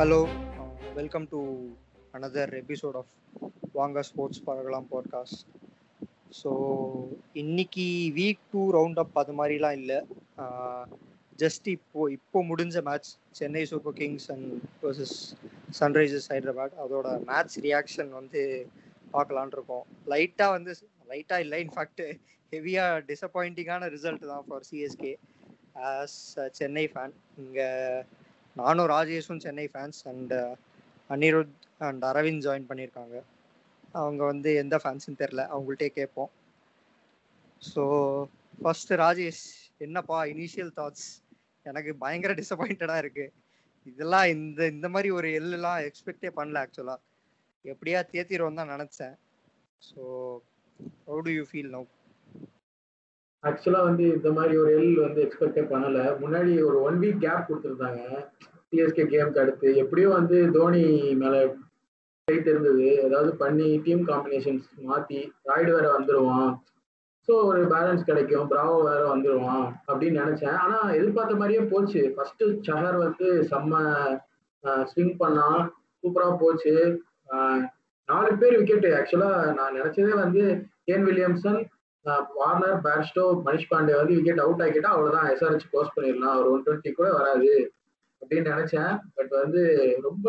Hello welcome to another episode of வாங்க sports பழகலாம் podcast so இன்னைக்கு வீக் டூ ரவுண்ட் அப் அது மாதிரிலாம் இல்லை. ஜஸ்ட் இப்போ இப்போ முடிஞ்ச match Chennai Super Kings and versus Sunrisers Hyderabad அதோட மேட்ச் ரியாக்ஷன் வந்து பார்க்கலான் இருக்கோம். லைட்டாக வந்து லைட்டாக இல்லை இன்ஃபேக்ட் ஹெவியாக டிசப்பாயிண்டிங்கான ரிசல்ட் தான் for CSK as Chennai fan இங்கே நானும் ராஜேஷும் Chennai fans and uh, Anirudh and Aravind join பண்ணியிருக்காங்க. அவங்க வந்து எந்த ஃபேன்ஸ்னு தெரில அவங்கள்ட்டே கேட்போம். ஸோ ஃபர்ஸ்ட் ராஜேஷ் என்னப்பா இனிஷியல் தாட்ஸ் எனக்கு பயங்கர டிசப்பாயிண்டடாக இருக்கு. இதெல்லாம் இந்த இந்த மாதிரி ஒரு எல்லாம் எக்ஸ்பெக்டே பண்ணல ஆக்சுவலாக எப்படியா தேத்திடுவோம் தான் நினச்சேன். So how do you feel now actually வந்து இந்த மாதிரி ஒரு எல் வந்து எக்ஸ்பெக்டே பண்ணல. முன்னாடி ஒரு ஒன் வீக் கேப் கொடுத்துருந்தாங்க. சிஎஸ்கே கேம்க்கு அடுத்து. எப்படியும் வந்து தோனி மேல ஃபைட் இருந்தது ஏதாவது பண்ணி டீம் காம்பினேஷன்ஸ் மாத்தி ராய்டு வேற வந்துருவான். ஸோ ஒரு பேலன்ஸ் கிடைக்கும். பிராவோ வேற வந்துருவான் அப்படின்னு நினைச்சேன். ஆனா எதிர்பார்த்த மாதிரியே போச்சு. ஃபர்ஸ்ட் சஹர் வந்து செம்ம ஸ்விங் பண்ணான் சூப்பரா போச்சு. நாலு பேர் விக்கெட்டு ஆக்சுவலா நான் நினைச்சதே வந்து Kane Williamson Warner Bairstow Manish Pandey வந்து விக்கெட் அவுட் ஆகிட்டா அவ்வளவுதான். எஸ்ஆர்ஹெச் க்ளோஸ் பண்ணிடலாம். ஒரு ஒன் டுவெண்ட்டி கூட வராது அப்படின்னு நினைச்சேன். பட் வந்து ரொம்ப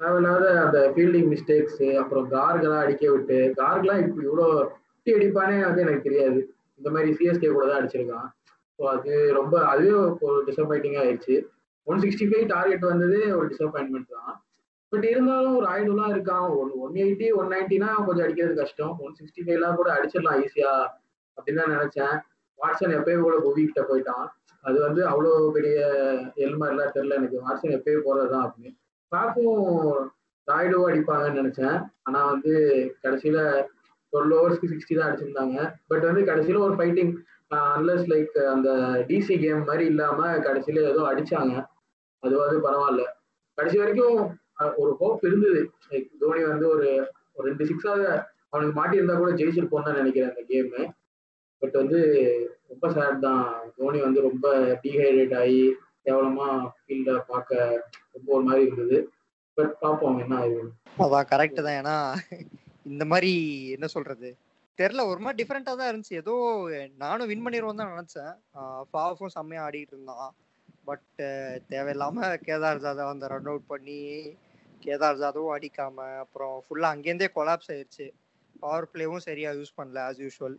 தேவையில்லாத அந்த ஃபீல்டிங் மிஸ்டேக்ஸ் அப்புறம் கார்கெல்லாம் அடிக்க விட்டு கார்கெல்லாம் இப்போ இவ்வளோ குட்டி அடிப்பானே வந்து எனக்கு தெரியாது. இந்த மாதிரி சிஎஸ்கே கூட தான் அடிச்சிருக்கான். ஸோ அது ரொம்ப அதுவே ஒரு டிசப்பாயிண்டிங்காக ஆயிடுச்சு. ஒன் சிக்ஸ்டி ஃபைவ் டார்கெட் வந்ததே ஒரு டிசப்பாயின்மெண்ட் தான். பட் இருந்தாலும் ஒரு ஆயிடுலாம் இருக்கான். ஒன் ஒன் எயிட்டி ஒன் நைன்டினா கொஞ்சம் அடிக்கிறது கஷ்டம். ஒன் சிக்ஸ்டி ஃபைவ்லாம் கூட அடிச்சிடலாம் ஈஸியா அப்படின்னு தான் நினைச்சேன். வாட்ஸன் எப்பயும் கூட புவிக்கிட்ட போயிட்டான். அது வந்து அவ்வளோ பெரிய எல்மா எல்லாம் தெரியல எனக்கு. வாட்ஸன் எப்பயும் போறதுதான் அப்படின்னு. பாப்பும் ராய்டுவும் அடிப்பாங்கன்னு நினைச்சேன். ஆனா வந்து கடைசியில டுவெல் ஓவர்ஸ்க்கு சிக்ஸ்டி தான் அடிச்சிருந்தாங்க. பட் வந்து கடைசியில ஒரு ஃபைட்டிங் அன்லஸ் லைக் அந்த டிசி கேம் மாதிரி இல்லாம கடைசியில ஏதோ அடிச்சாங்க. அது வந்து பரவாயில்ல. கடைசி வரைக்கும் ஒரு ஹோப் இருந்தது. தோனி வந்து ஒரு ஒரு ரெண்டு சிக்ஸாவது அவனுக்கு மாட்டியிருந்தா கூட ஜெயிச்சிருப்போம் தான் நினைக்கிறேன் அந்த கேமு பட் வந்து ரொம்ப சேட் தான். தோனி வந்து ரொம்ப டீஹைட்ரேட் ஆகி கேவலமா ஃபீல்ட பார்க்க ரொம்ப ஒரு மாதிரி இருந்தது. பட் பார்ப்போம் என்ன ஆகுது அதான் கரெக்ட் தான். ஏன்னா இந்த மாதிரி என்ன சொல்றது? தெரில ஒரு மாதிரி டிஃப்ரெண்டா தான் இருந்துச்சு. ஏதோ நானும் வின் பண்ணிடுவோம் தான் நினைச்சேன். ஃபாஃபும் செம்மையா ஆடிட்டு இருந்தான். பட் uh, தேவையில்லாம கேதார் ஜாதவ் அந்த ரன் அவுட் பண்ணி கேதார் ஜாதவும் அடிக்காம அப்புறம் ஃபுல்லா அங்கேருந்தே கொலாப்ஸ் ஆயிடுச்சு பவர் பிளேவும் சரியா யூஸ் பண்ணல ஆஸ் யூஷுவல்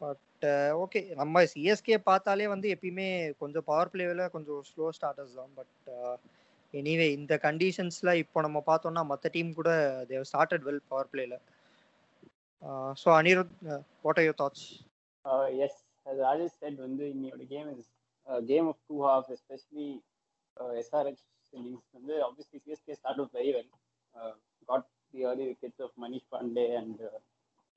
பட் ஓகே நம்ம சிஎஸ்கே பார்த்தாலே வந்து எப்பயுமே கொஞ்சம் பவர் பிளேவில் கொஞ்சம் ஸ்லோ ஸ்டார்டர்ஸ் தான். பட் எனிவே uh, இந்த கண்டிஷன்ஸில் இப்போ நம்ம பார்த்தோம்னா மற்ற டீம் கூட தேவ் ஸ்டார்டட் வெல் பவர் பிளேல so Anirudh what are your thoughts yes அது Rajesh said வந்து இன்னையோட game is game of two half especially SRH innings வந்து obviously CSK started very well uh, got the early wickets of Manish Pandey and uh,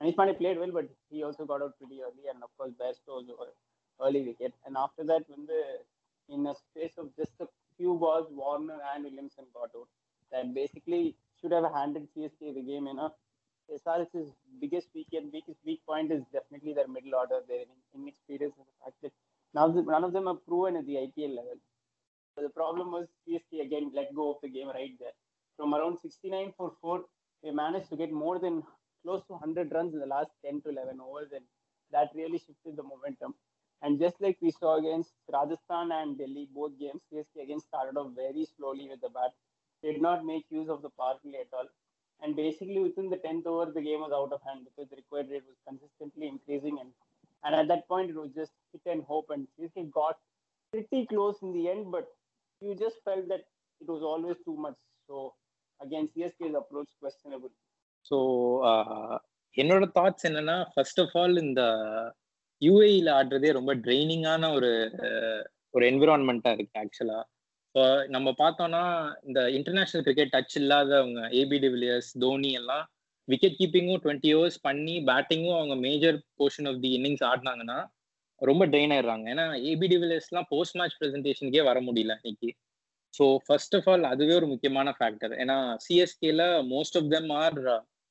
Manish Pandey played well but he also got out pretty early and of course Bairstow was early wicket and after that when the in a space of just a few balls Warner and Williamson got out that basically should have handed CSK the game enough SRH's biggest weekend weakest weak point is definitely their middle order their inexperience and the fact that none none of them are proven at the IPL level the problem was CSK again let go of the game right there. From around 69 for 4, they managed to get more than close to 100 runs in the last 10 to 11 overs, and that really shifted the momentum. And just like we saw against Rajasthan and Delhi, both games, CSK again started off very slowly with the bat, did not make use of the power play at all. And basically, within the 10th over, the game was out of hand because the required rate was consistently increasing. And, and at that point, it was just hit and hope. And CSK got pretty close in the end, but you just felt that it was always too much. So again, CSK's approach questionable. So uh, என்னோட thoughts என்னன்னா first of all இந்த யூஏஇல ஆடுறதே ரொம்ப ட்ரைனிங்கான ஒரு ஒரு என்விரான்மெண்ட்டா இருக்கு ஆக்சுவலா இப்போ நம்ம பார்த்தோம்னா இந்த இன்டர்நேஷனல் கிரிக்கெட் டச் இல்லாதவங்க ஏபி டிவிலியர்ஸ் தோனி எல்லாம் விக்கெட் கீப்பிங்கும் டுவெண்ட்டி ஓவர்ஸ் பண்ணி பேட்டிங்கும் அவங்க major portion of the innings ஆடினாங்கன்னா ரொம்ப ட்ரெயின் ஆயிடுறாங்க. ஏன்னா ஏபி டிவிலியர்ஸ்லாம் போஸ்ட் மேட்ச் ப்ரெசன்டேஷனுக்கே வர முடியல இன்னைக்கு. ஸோ ஃபர்ஸ்ட் ஆஃப் ஆல் அதுவே ஒரு முக்கியமான ஃபேக்டர் ஏன்னா சிஎஸ்கேல most of them are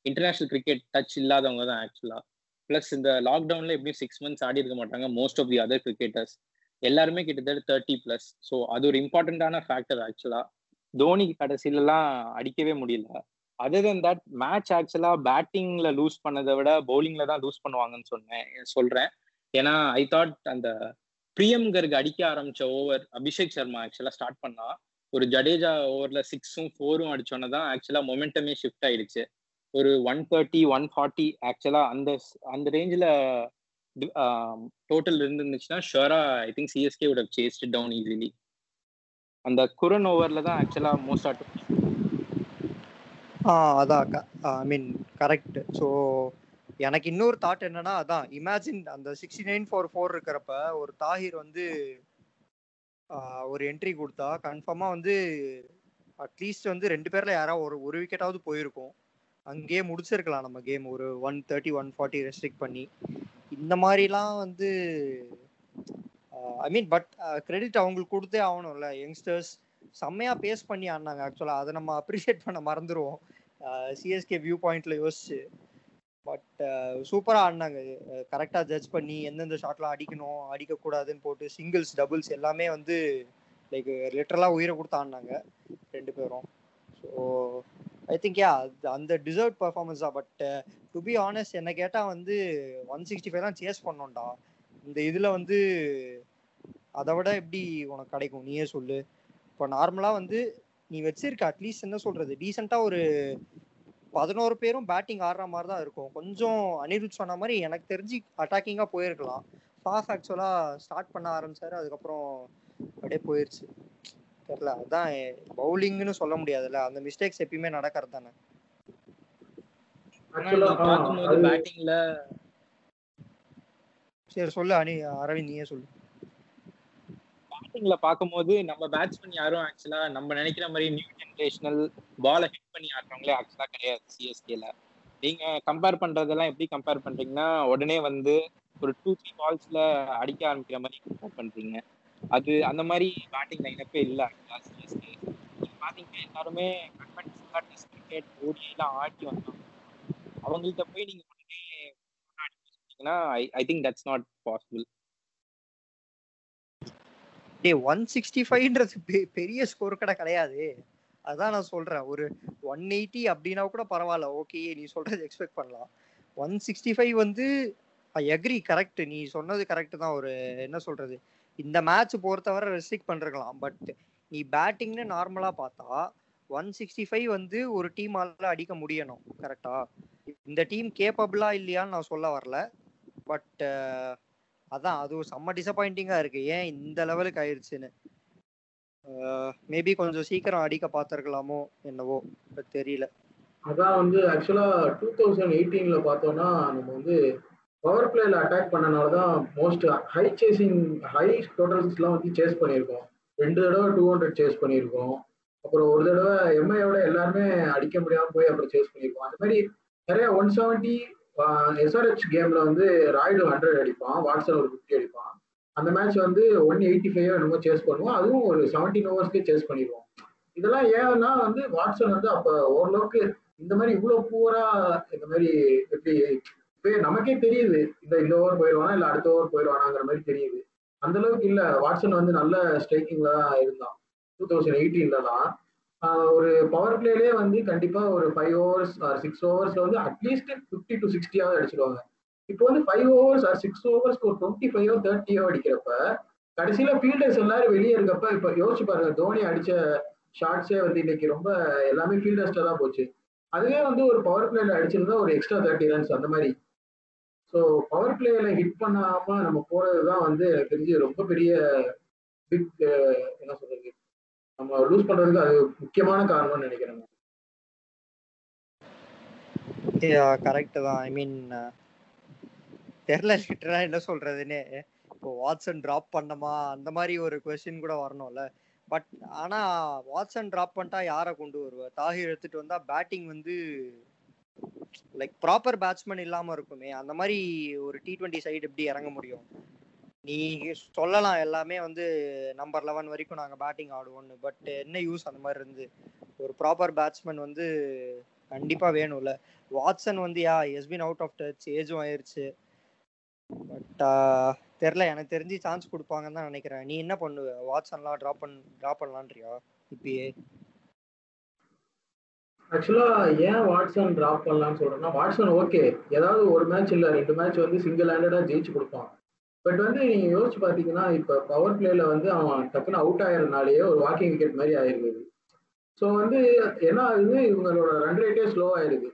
international cricket touch இல்லாதவங்க தான் ஆக்சுவலாக ப்ளஸ் இந்த லாக்டவுன்ல எப்படியும் சிக்ஸ் மந்த்ஸ் ஆடி இருக்க மாட்டாங்க. Most of the other cricketers எல்லாருமே கிட்டத்தட்ட தேர்ட்டி ப்ளஸ் ஸோ அது ஒரு இம்பார்ட்டண்ட்டான ஃபேக்டர் ஆக்சுவலாக தோனி கடைசிலலாம் அடிக்கவே முடியல. அதர் தன் தட் மேட்ச் ஆக்சுவலாக பேட்டிங்கில் லூஸ் பண்ணதை விட பவுலிங்கில் தான் லூஸ் பண்ணுவாங்கன்னு சொன்னேன் சொல்கிறேன் ஏன்னா ஐ தாட் அந்த பிரியம் கர்க் அடிக்க ஆரம்பிச்ச ஓவர் அபிஷேக் சர்மா ஆக்சுவலா ஸ்டார்ட் பண்ணா ஒரு ஜடேஜா ஓவர்ல சிக்ஸும் ஃபோரும் அடிச்சோன்னே தான் ஆக்சுவலா மொமெண்டமே ஷிஃப்ட் ஆயிடுச்சு. ஒரு ஒன் தேர்ட்டி ஒன் ஃபார்ட்டி ஆக்சுவலா அந்த அந்த ரேஞ்சில் டோட்டல் இருந்துச்சுன்னா ஷுவரா I think CSK would have chased down easily அந்த குரன் ஓவர்ல தான் ஆக்சுவலா மோஸ்ட் ஆட் ஆ அதான் ஐ மீன் கரெக்ட் ஸோ எனக்கு இன்னொரு தாட் என்னன்னா அதான் இமேஜின் அந்த சிக்ஸ்டி நைன் ஃபோர் ஃபோர் இருக்கிறப்ப ஒரு தாஹிர் வந்து ஒரு என்ட்ரி கொடுத்தா கன்ஃபார்மாக வந்து அட்லீஸ்ட் வந்து ரெண்டு பேர்ல யாராவது ஒரு ஒரு விக்கெட்டாவது போயிருக்கும். அங்கேயே முடிச்சிருக்கலாம் நம்ம கேம் ஒரு one thirty one forty restrict பண்ணி. இந்த மாதிரிலாம் வந்து ஐ மீன் பட் கிரெடிட் அவங்களுக்கு கொடுத்தே ஆகணும்ல. யங்ஸ்டர்ஸ் செம்மையா பேஸ் பண்ணி ஆடினாங்க ஆக்சுவலா அதை நம்ம அப்ரிஷியேட் பண்ண மறந்துடுவோம் சிஎஸ்கே வியூ பாயிண்ட்ல யோசிச்சு. பட் சூப்பரா ஆடினாங்க. கரெக்டா ஜட்ஜ் பண்ணி எந்தெந்த ஷாட்லாம் அடிக்கணும் அடிக்கக்கூடாதுன்னு போட்டு சிங்கிள்ஸ் டபுள்ஸ் எல்லாமே வந்து லைக் லிட்டரலா உயிரை கொடுத்து ஆடினாங்க ரெண்டு பேரும். ஸோ ஐ திங்க் யா அந்த டிசர்வ் பர்ஃபார்மன்ஸ் தான். பட் டு பி ஆனஸ்ட் என்ன கேட்டா வந்து ஒன் சிக்ஸ்டி ஃபைவ் தான் சேஸ் பண்ணோம்டா. இந்த இதுல வந்து அதை விட எப்படி உனக்கு கிடைக்கும்? நீயே சொல்லு. இப்போ நார்மலா வந்து நீ வச்சிருக்க அட்லீஸ்ட் என்ன சொல்றது? டீசெண்டா ஒரு பதினோரு பேரும் பேட்டிங் ஆடுற மாதிரி தான் இருக்கும். கொஞ்சம் அனிருத் சொன்ன மாதிரி எனக்கு தெரிஞ்சு அட்டாக்கிங்கா போயிருக்கலாம். ஃபாஃப் ஆக்சுவலா ஸ்டார்ட் பண்ண ஆரம்பிச்சாரு அதுக்கப்புறம் அப்படியே போயிருச்சு. தெரியல அதான் பவுலிங்னு சொல்ல முடியாதுல்ல. அந்த மிஸ்டேக்ஸ் எப்பயுமே நடக்கிறது தானே. பேட்டிங்ல சரி சொல்லு அனி அரவிந்த் நீயே சொல்லு. ஸ்டார்டிங்ல பார்க்கும்போது நம்ம பேட்ஸ்மேன் யாரும் ஆக்சுவலா நம்ம நினைக்கிற மாதிரி நியூ ஜென்ரேஷனல் பாலை ஹிட் பண்ணி ஆடுறவங்களே ஆக்சுவலா கிடையாது சிஎஸ்கேல நீங்க கம்பேர் பண்றதெல்லாம் எப்படி கம்பேர் பண்றீங்கன்னா உடனே வந்து ஒரு டூ த்ரீ பால்ஸ்ல அடிக்க ஆரம்பிக்கிற மாதிரி கம்பேர் பண்றீங்க. அது அந்த மாதிரி பேட்டிங் லைனப்பே இல்லை ஆக்சுவலா சிஎஸ்கே நீங்க பாத்தீங்கன்னா எல்லாருமே கன்வென்ஷனலா டெஸ்ட் கிரிக்கெட் ஓடியெல்லாம் ஆடி வந்தாங்க அவங்கள்ட்ட போய் நீங்க உடனே I I think that's not possible day one sixty ஃபைவ்ன்றது பெரிய ஸ்கோர் கடை கிடையாது. அதான் நான் சொல்றேன். ஒரு ஒன் எயிட்டி அப்படின்னா கூட பரவாயில்ல. ஓகே நீ சொல்றது எக்ஸ்பெக்ட் பண்ணலாம். ஒன் சிக்ஸ்டி ஃபைவ் வந்து ஐ அக்ரி கரெக்ட் நீ சொன்னது கரெக்ட் தான். ஒரு என்ன சொல்றது? இந்த மேட்ச் பொறுத்தவரை ரெஸ்ட்ரிக்ட் பண்ணிருக்கலாம். பட் நீ பேட்டிங்னு நார்மலா பார்த்தா ஒன் சிக்ஸ்டி ஃபைவ் வந்து ஒரு டீமால அடிக்க முடியணும். கரெக்டா இந்த டீம் கேப்பபிளா இல்லையான்னு நான் சொல்ல வரல. பட் அதான் அது ஒரு செம்ம டிசப்பாயிண்டிங்கா இருக்கு. ஏன் இந்த லெவலுக்கு ஆயிடுச்சுன்னு மேபி கொஞ்சம் சீக்கிரம் அடிக்க பார்த்துருக்கலாமோ என்னவோ தெரியல. அதான் வந்து ஆக்சுவலா டூ தௌசண்ட் எயிட்டீன்ல பார்த்தோம்னா நம்ம வந்து பவர் பிளேல அட்டாக் பண்ணனால தான் மோஸ்ட் ஹை சேசிங் ஹை டோட்டல்ஸ்லாம் வந்து சேஸ் பண்ணியிருக்கோம். ரெண்டு தடவை டூ ஹண்ட்ரட் சேஸ் பண்ணியிருக்கோம். அப்புறம் ஒரு தடவை எம்ஐயோட எல்லாருமே அடிக்க முடியாமல் போய் அப்புறம் சேஸ் பண்ணியிருக்கோம். அந்த மாதிரி நிறைய ஒன் செவன்ட்டி எஸ்ஆர்ஹெச் கேம்ல வந்து ராய்டு ஹண்ட்ரட் அடிப்பான் வாட்ஸன் ஒரு ஃபிஃப்டி அடிப்பான். அந்த மேட்ச் வந்து ஒன் எயிட்டி ஃபைவ் என்னமோ சேஸ் பண்ணுவோம் அதுவும் ஒரு செவன்டீன் ஓவர்ஸ்க்கே சேஸ் பண்ணிடுவோம் இதெல்லாம் ஏன்னா வந்து வாட்ஸன் வந்து அப்ப ஓரளவுக்கு இந்த மாதிரி இவ்வளவு பூரா இந்த மாதிரி எப்படி இப்போ நமக்கே தெரியுது இந்த இந்த ஓவர் போயிடுவானா இல்ல அடுத்த ஓவர் போயிடுவானாங்கிற மாதிரி தெரியுது. அந்த அளவுக்கு இல்ல. வாட்ஸன் வந்து நல்ல ஸ்ட்ரைக்கிங்ல தான் இருந்தான். டூ தௌசண்ட் எயிட்டீன்லலாம் ஒரு பவர் பிளேலேயே வந்து கண்டிப்பா ஒரு ஃபைவ் ஓவர்ஸ் ஆர் சிக்ஸ் ஓவர்ஸ்ல வந்து அட்லீஸ்ட் ஃபிஃப்டி டு சிக்ஸ்டியாவது அடிச்சிடுவாங்க. இப்போ வந்து ஃபைவ் ஓவர்ஸ் ஆர் சிக்ஸ் ஓவர்ஸ்க்கு ஒரு டுவெண்ட்டி ஃபைவோ தேர்ட்டியோ அடிக்கிறப்ப கடைசியில ஃபீல்டர்ஸ் எல்லாரும் வெளியே இருக்கப்ப இப்ப யோசிச்சு பாருங்க தோனி அடிச்ச ஷாட்ஸே வந்து இன்னைக்கு ரொம்ப எல்லாமே ஃபீல்டர்ஸ்ல தான் போச்சு. அதுவே வந்து ஒரு பவர் பிளேல அடிச்சிருந்தா ஒரு எக்ஸ்ட்ரா தேர்ட்டி ரன்ஸ் அந்த மாதிரி. ஸோ பவர் பிளேல ஹிட் பண்ணாம நம்ம போறது தான் வந்து எனக்கு தெரிஞ்சு ரொம்ப பெரிய பிக் என்ன சொல்றது நம்ம லூஸ் பண்றதுக்கு அது முக்கியமான காரணம்னு நினைக்கிறேன். கரெக்ட் தான். ஐ மீன் தெரியல லிட்டரா என்ன சொல்றதுன்னு. இப்போ வாட்ஸன் டிராப் பண்ணமா அந்த மாதிரி ஒரு கொஸ்டின் கூட வரணும்ல. பட் ஆனா வாட்ஸன் டிராப் பண்ணிட்டா யாரை கொண்டு வருவா? தாகிர் எடுத்துட்டு வந்தா பேட்டிங் வந்து லைக் ப்ராப்பர் பேட்ஸ்மேன் இல்லாம இருக்குமே. அந்த மாதிரி ஒரு டி ட்வெண்ட்டி சைடு எப்படி இறங்க முடியும்? நீ சொல்லலாம் எல்லாமே வந்து நம்பர் லெவன் வரைக்கும் நாங்க பேட்டிங் ஆடுவோம்னு. பட் என்ன யூஸ் அந்த மாதிரி இருந்து? ஒரு ப்ராப்பர் பேட்ஸ்மேன் வந்து கண்டிப்பா வேணும்ல. வாட்சன் வந்து ya yes been out of touch ஏஜும் ஆயிருச்சு. பட் தெரில எனக்கு தெரிஞ்சு சான்ஸ் கொடுப்பாங்கன்னு தான் நினைக்கிறேன். நீ என்ன பண்ணுவ? வாட்சன்லாம் ட்ராப் பண் ட்ராப் பண்ணலான்றியா? இப்பயே. ஆக்சுவலா ஏன் வாட்ஸன் டிராப் பண்ணலாம்னு சொல்றேன்னா வாட்ஸன் ஓகே ஏதாவது ஒரு மேட்ச் இல்ல. ரெண்டு மேட்ச் வந்து சிங்கிள் ஹேண்டடா ஜெயிச்சு கொடுப்பான். பட் வந்து நீங்க யோசிச்சு பாத்தீங்கன்னா இப்ப பவர் பிளேல வந்து அவன் டக்குன்னு அவுட் ஆயிரனாலேயே ஒரு வாக்கிங் விக்கெட் மாதிரி ஆயிருக்குது ஸோ வந்து என்ன ஆகுது? இவங்களோட ரன் ரேட்டே ஸ்லோ ஆயிருது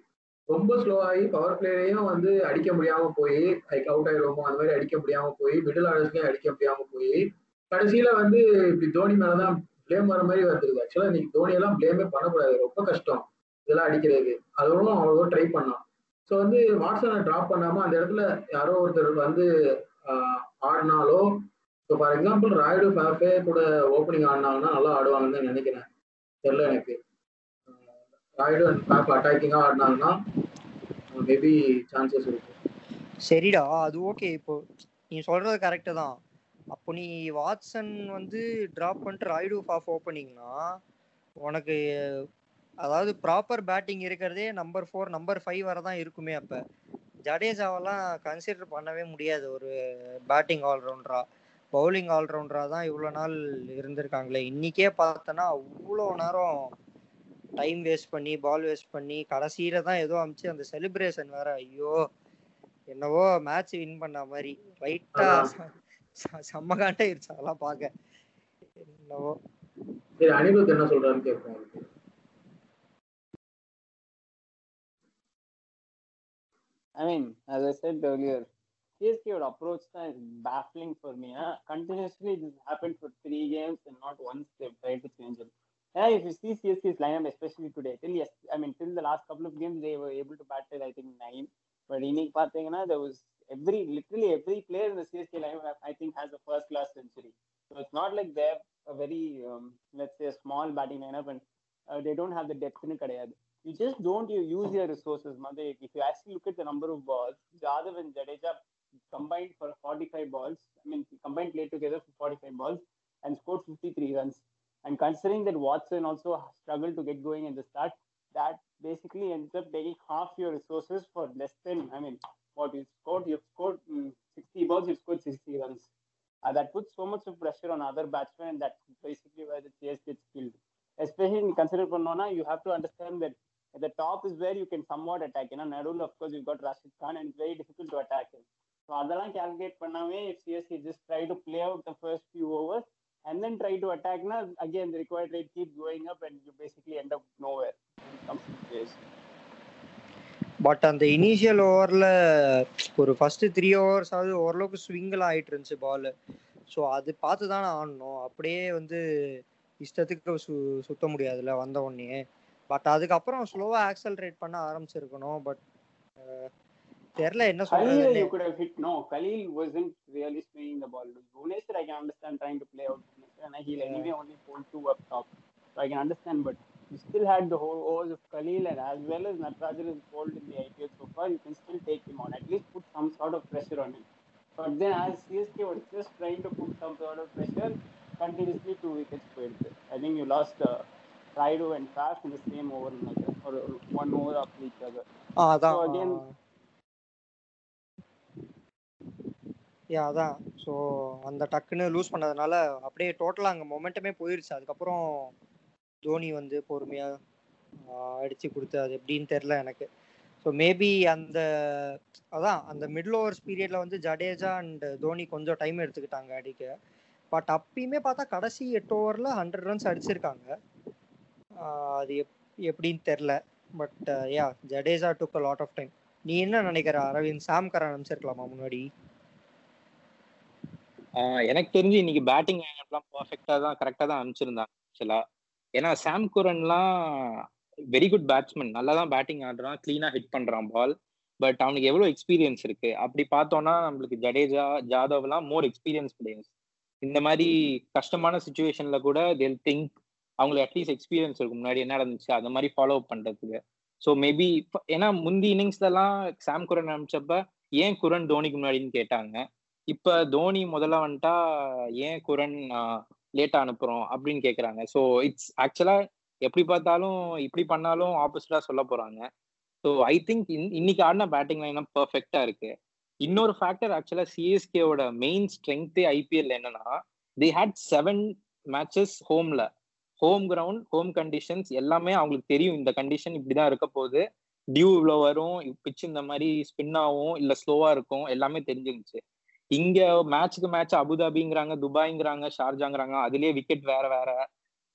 ரொம்ப ஸ்லோ ஆகி பவர் பிளேயரையும் வந்து அடிக்க முடியாம போய் லைக் அவுட் ஆயிடுவோமோ அந்த மாதிரி அடிக்க முடியாம போய் மிடில் ஆர்டர்ஸ்லயும் அடிக்க முடியாம போய் கடைசியில வந்து இப்படி தோனி மேலதான் பிளேம் வர மாதிரி வந்துருது ஆக்சுவலா இன்னைக்கு தோனி எல்லாம் பிளேமே பண்ணக்கூடாது. ரொம்ப கஷ்டம். இதெல்லாம் அடிக்கிறது அதுவும் அவ்வளோ ட்ரை பண்ணான். ஸோ வந்து வாட்ஸனை ட்ராப் பண்ணாம அந்த இடத்துல யாரோ ஒருத்தர் வந்து ஆடினாலோ இப்போ ஃபார் எக்ஸாம்பிள் ராய்டு ஃபேஃபே கூட ஓப்பனிங் ஆடினாங்கன்னா நல்லா ஆடுவாங்கன்னு தான் நினைக்கிறேன். தெரியல எனக்கு. ராய்டு அண்ட் ஃபேஃப் அட்டாக்கிங்காக ஆடினாங்கன்னா மேபி சான்சஸ் இருக்கு. சரிடா அது ஓகே இப்போ நீ சொல்றது கரெக்டு தான். அப்போ நீ வாட்சன் வந்து ட்ராப் பண்ணிட்டு ராய்டு ஃபாஃப் ஓப்பனிங்னா உனக்கு அதாவது ப்ராப்பர் பேட்டிங் இருக்கிறதே நம்பர் ஃபோர் நம்பர் ஃபைவ் வரை தான் இருக்குமே அப்போ. ஜடேஜாவெல்லாம் கன்சிடர் பண்ணவே முடியாது. ஒரு பேட்டிங் ஆல்ரவுண்டரா பவுலிங் ஆல்ரவுண்டரா தான் இவ்வளோ நாள் இருந்திருக்காங்களே. இன்னைக்கே பார்த்தோன்னா அவ்வளோ நேரம் டைம் வேஸ்ட் பண்ணி பால் வேஸ்ட் பண்ணி கடைசியில தான் ஏதோ அமிச்சு அந்த செலிப்ரேஷன் வேற ஐயோ என்னவோ மேட்ச் வின் பண்ண மாதிரி. ரைட்டா செம்ம காண்டாயிருச்சு அதெல்லாம் பார்க்க. என்னவோ. சரி அனிருத் என்ன சொல்றாருன்னு கேட்போம் I mean, as I said earlier, CSK would approach that is baffling for me. Huh? Continuously, this happened for three games and not once they've tried to change it. Yeah, if you see CSK's lineup, especially today, till yes, I mean, till the last couple of games, they were able to bat till I think nine. But in Pathangana, there was every literally every player in the CSK lineup, I think, has a first class century. So it's not like they're a very, um, let's say, a small batting lineup and uh, they don't have the depth in it. You just don't use your resources, Mother. If you actually look at the number of balls, Jadhav and Jadeja combined for 45 balls. I mean, combined played together for 45 balls and scored 53 runs. And considering that Watson also struggled to get going in the start, that basically ends up taking half your resources for less than, I mean, what you scored, you've scored mm, 60 balls, you've scored 60 runs. Uh, that puts so much of pressure on other batsmen, and that's basically where the chase gets killed. Especially in consider Nona, you have to understand that at the top is where you can somewhat attack. You know, Nadul, of course, you've got Rashid Khan, and it's very difficult to attack him. So, அதெல்லாம் calculate பண்ணாமே if CSK just try to play out the first few overs and then try to attack, na, again, the required rate keeps going up and you basically end up nowhere when it comes to chase. But அந்த initial ஓவரில் ஒரு first three ஹவர்ஸாவது ஓரளவுக்கு ஸ்விங்கில் ஆகிட்டு இருந்துச்சு பால் so அது பார்த்து தானே ஆடணும் அப்படியே வந்து இஷ்டத்துக்கு சு சுத்த முடியாதுல்ல வந்த உடனே பட் அதுக்கப்புறம் ஸ்லோவாக ஆக்சலரேட் பண்ண ஆரம்பிச்சிருக்கணும் பட் தெரில என்ன Khalil, சொல்றது you could have hit. No, Khalil wasn't really swinging the ball. Bhuvaneswar, I can understand trying to play out. And he'll Yeah. anyway only hold two up top. So I can understand, but you still had the whole overs of Khalil and as well as Natarajan is pulled in the IPL so far, you can still take him on. At least put some sort of pressure on him. But then as CSK was just trying to put some sort of pressure, continuously two wickets failed. I think you lost uh, Raidu and Faf in the same over, like, or one over after each other. ஆ அதான். So again, யா அதான். So அந்த டக்குன்னு loose பண்ணதுனால அப்படியே டோட்டலாக அங்கே மொமெண்டமே போயிருச்சு. அதுக்கப்புறம் தோனி வந்து பொறுமையாக அடித்து கொடுத்து அது எப்படின்னு தெரில எனக்கு. ஸோ மேபி அந்த அதான் அந்த மிடில் ஓவர்ஸ் பீரியடில் வந்து ஜடேஜா அண்ட் தோனி கொஞ்சம் டைம் எடுத்துக்கிட்டாங்க அடிக்க. பட் அப்பயுமே பார்த்தா கடைசி எட்டு ஓவரில் ஹண்ட்ரட் ரன்ஸ் அடிச்சிருக்காங்க. அது எப் எப்படின்னு தெரில. But ya Jadeja took a lot of time நீ என்ன நினைக்கிற அரவிந்த்? சாம் கரன் அனுப்பிச்சிருக்கலாமா முன்னாடி? எனக்கு தெரிஞ்சு இன்னைக்கு பேட்டிங் லைனப்லாம் பர்ஃபெக்டா தான் கரெக்டா தான் அனுப்பிச்சிருந்தாங்க ஆக்சுவலா ஏன்னா சாம் குரன்லாம் வெரி குட் பேட்ஸ்மேன் நல்லா தான் பேட்டிங் ஆடுறான் கிளீனா ஹிட் பண்றான் பால் பட் அவனுக்கு எவ்வளவு எக்ஸ்பீரியன்ஸ் இருக்கு? அப்படி பார்த்தோம்னா நம்மளுக்கு ஜடேஜா ஜாதவ்லாம் மோர் எக்ஸ்பீரியன்ஸ் பிளேயர்ஸ் இந்த மாதிரி கஷ்டமான சுச்சுவேஷன்ல கூட தேல் திங்க் அவங்களுக்கு அட்லீஸ்ட் எக்ஸ்பீரியன்ஸ் இருக்கும். முன்னாடி என்ன நடந்துச்சு அந்த மாதிரி ஃபாலோ பண்றதுக்கு. ஸோ மேபி ஏன்னா முந்தி இன்னிங்ஸ்லலாம் சாம் குரன் அனுப்பிச்சப்ப ஏன் குரன் தோனிக்கு முன்னாடின்னு கேட்டாங்க. இப்போ தோனி முதல்ல வந்துட்டா ஏன் குரன் லேட்டா அனுப்புறோம் அப்படின்னு கேட்குறாங்க ஸோ இட்ஸ் ஆக்சுவலா எப்படி பார்த்தாலும் இப்படி பண்ணாலும் ஆப்போசிட்டா சொல்ல போறாங்க. ஸோ ஐ திங்க் இன்னைக்கு ஆடின பேட்டிங் லைன் பர்ஃபெக்டா இருக்கு. இன்னொரு ஃபேக்டர் ஆக்சுவலா சிஎஸ்கேவோட மெயின் ஸ்ட்ரென்த்தே ஐபிஎல் என்னன்னா தே ஹேட் செவன் மேட்சஸ் ஹோம்ல ஹோம் கிரவுண்ட் ஹோம் கண்டிஷன்ஸ் எல்லாமே அவங்களுக்கு தெரியும். இந்த கண்டிஷன் இப்படிதான் இருக்க போகுது. டியூ இவ்வளோ வரும் பிச் இந்த மாதிரி ஸ்பின் ஆகும் இல்ல ஸ்லோவா இருக்கும் எல்லாமே தெரிஞ்சிருந்துச்சு. இங்க மேட்ச்க்கு மேட்ச் அபுதாபிங்கிறாங்க துபாய்ங்கிறாங்க ஷார்ஜாங்கிறாங்க அதுலயே விக்கெட் வேற வேற.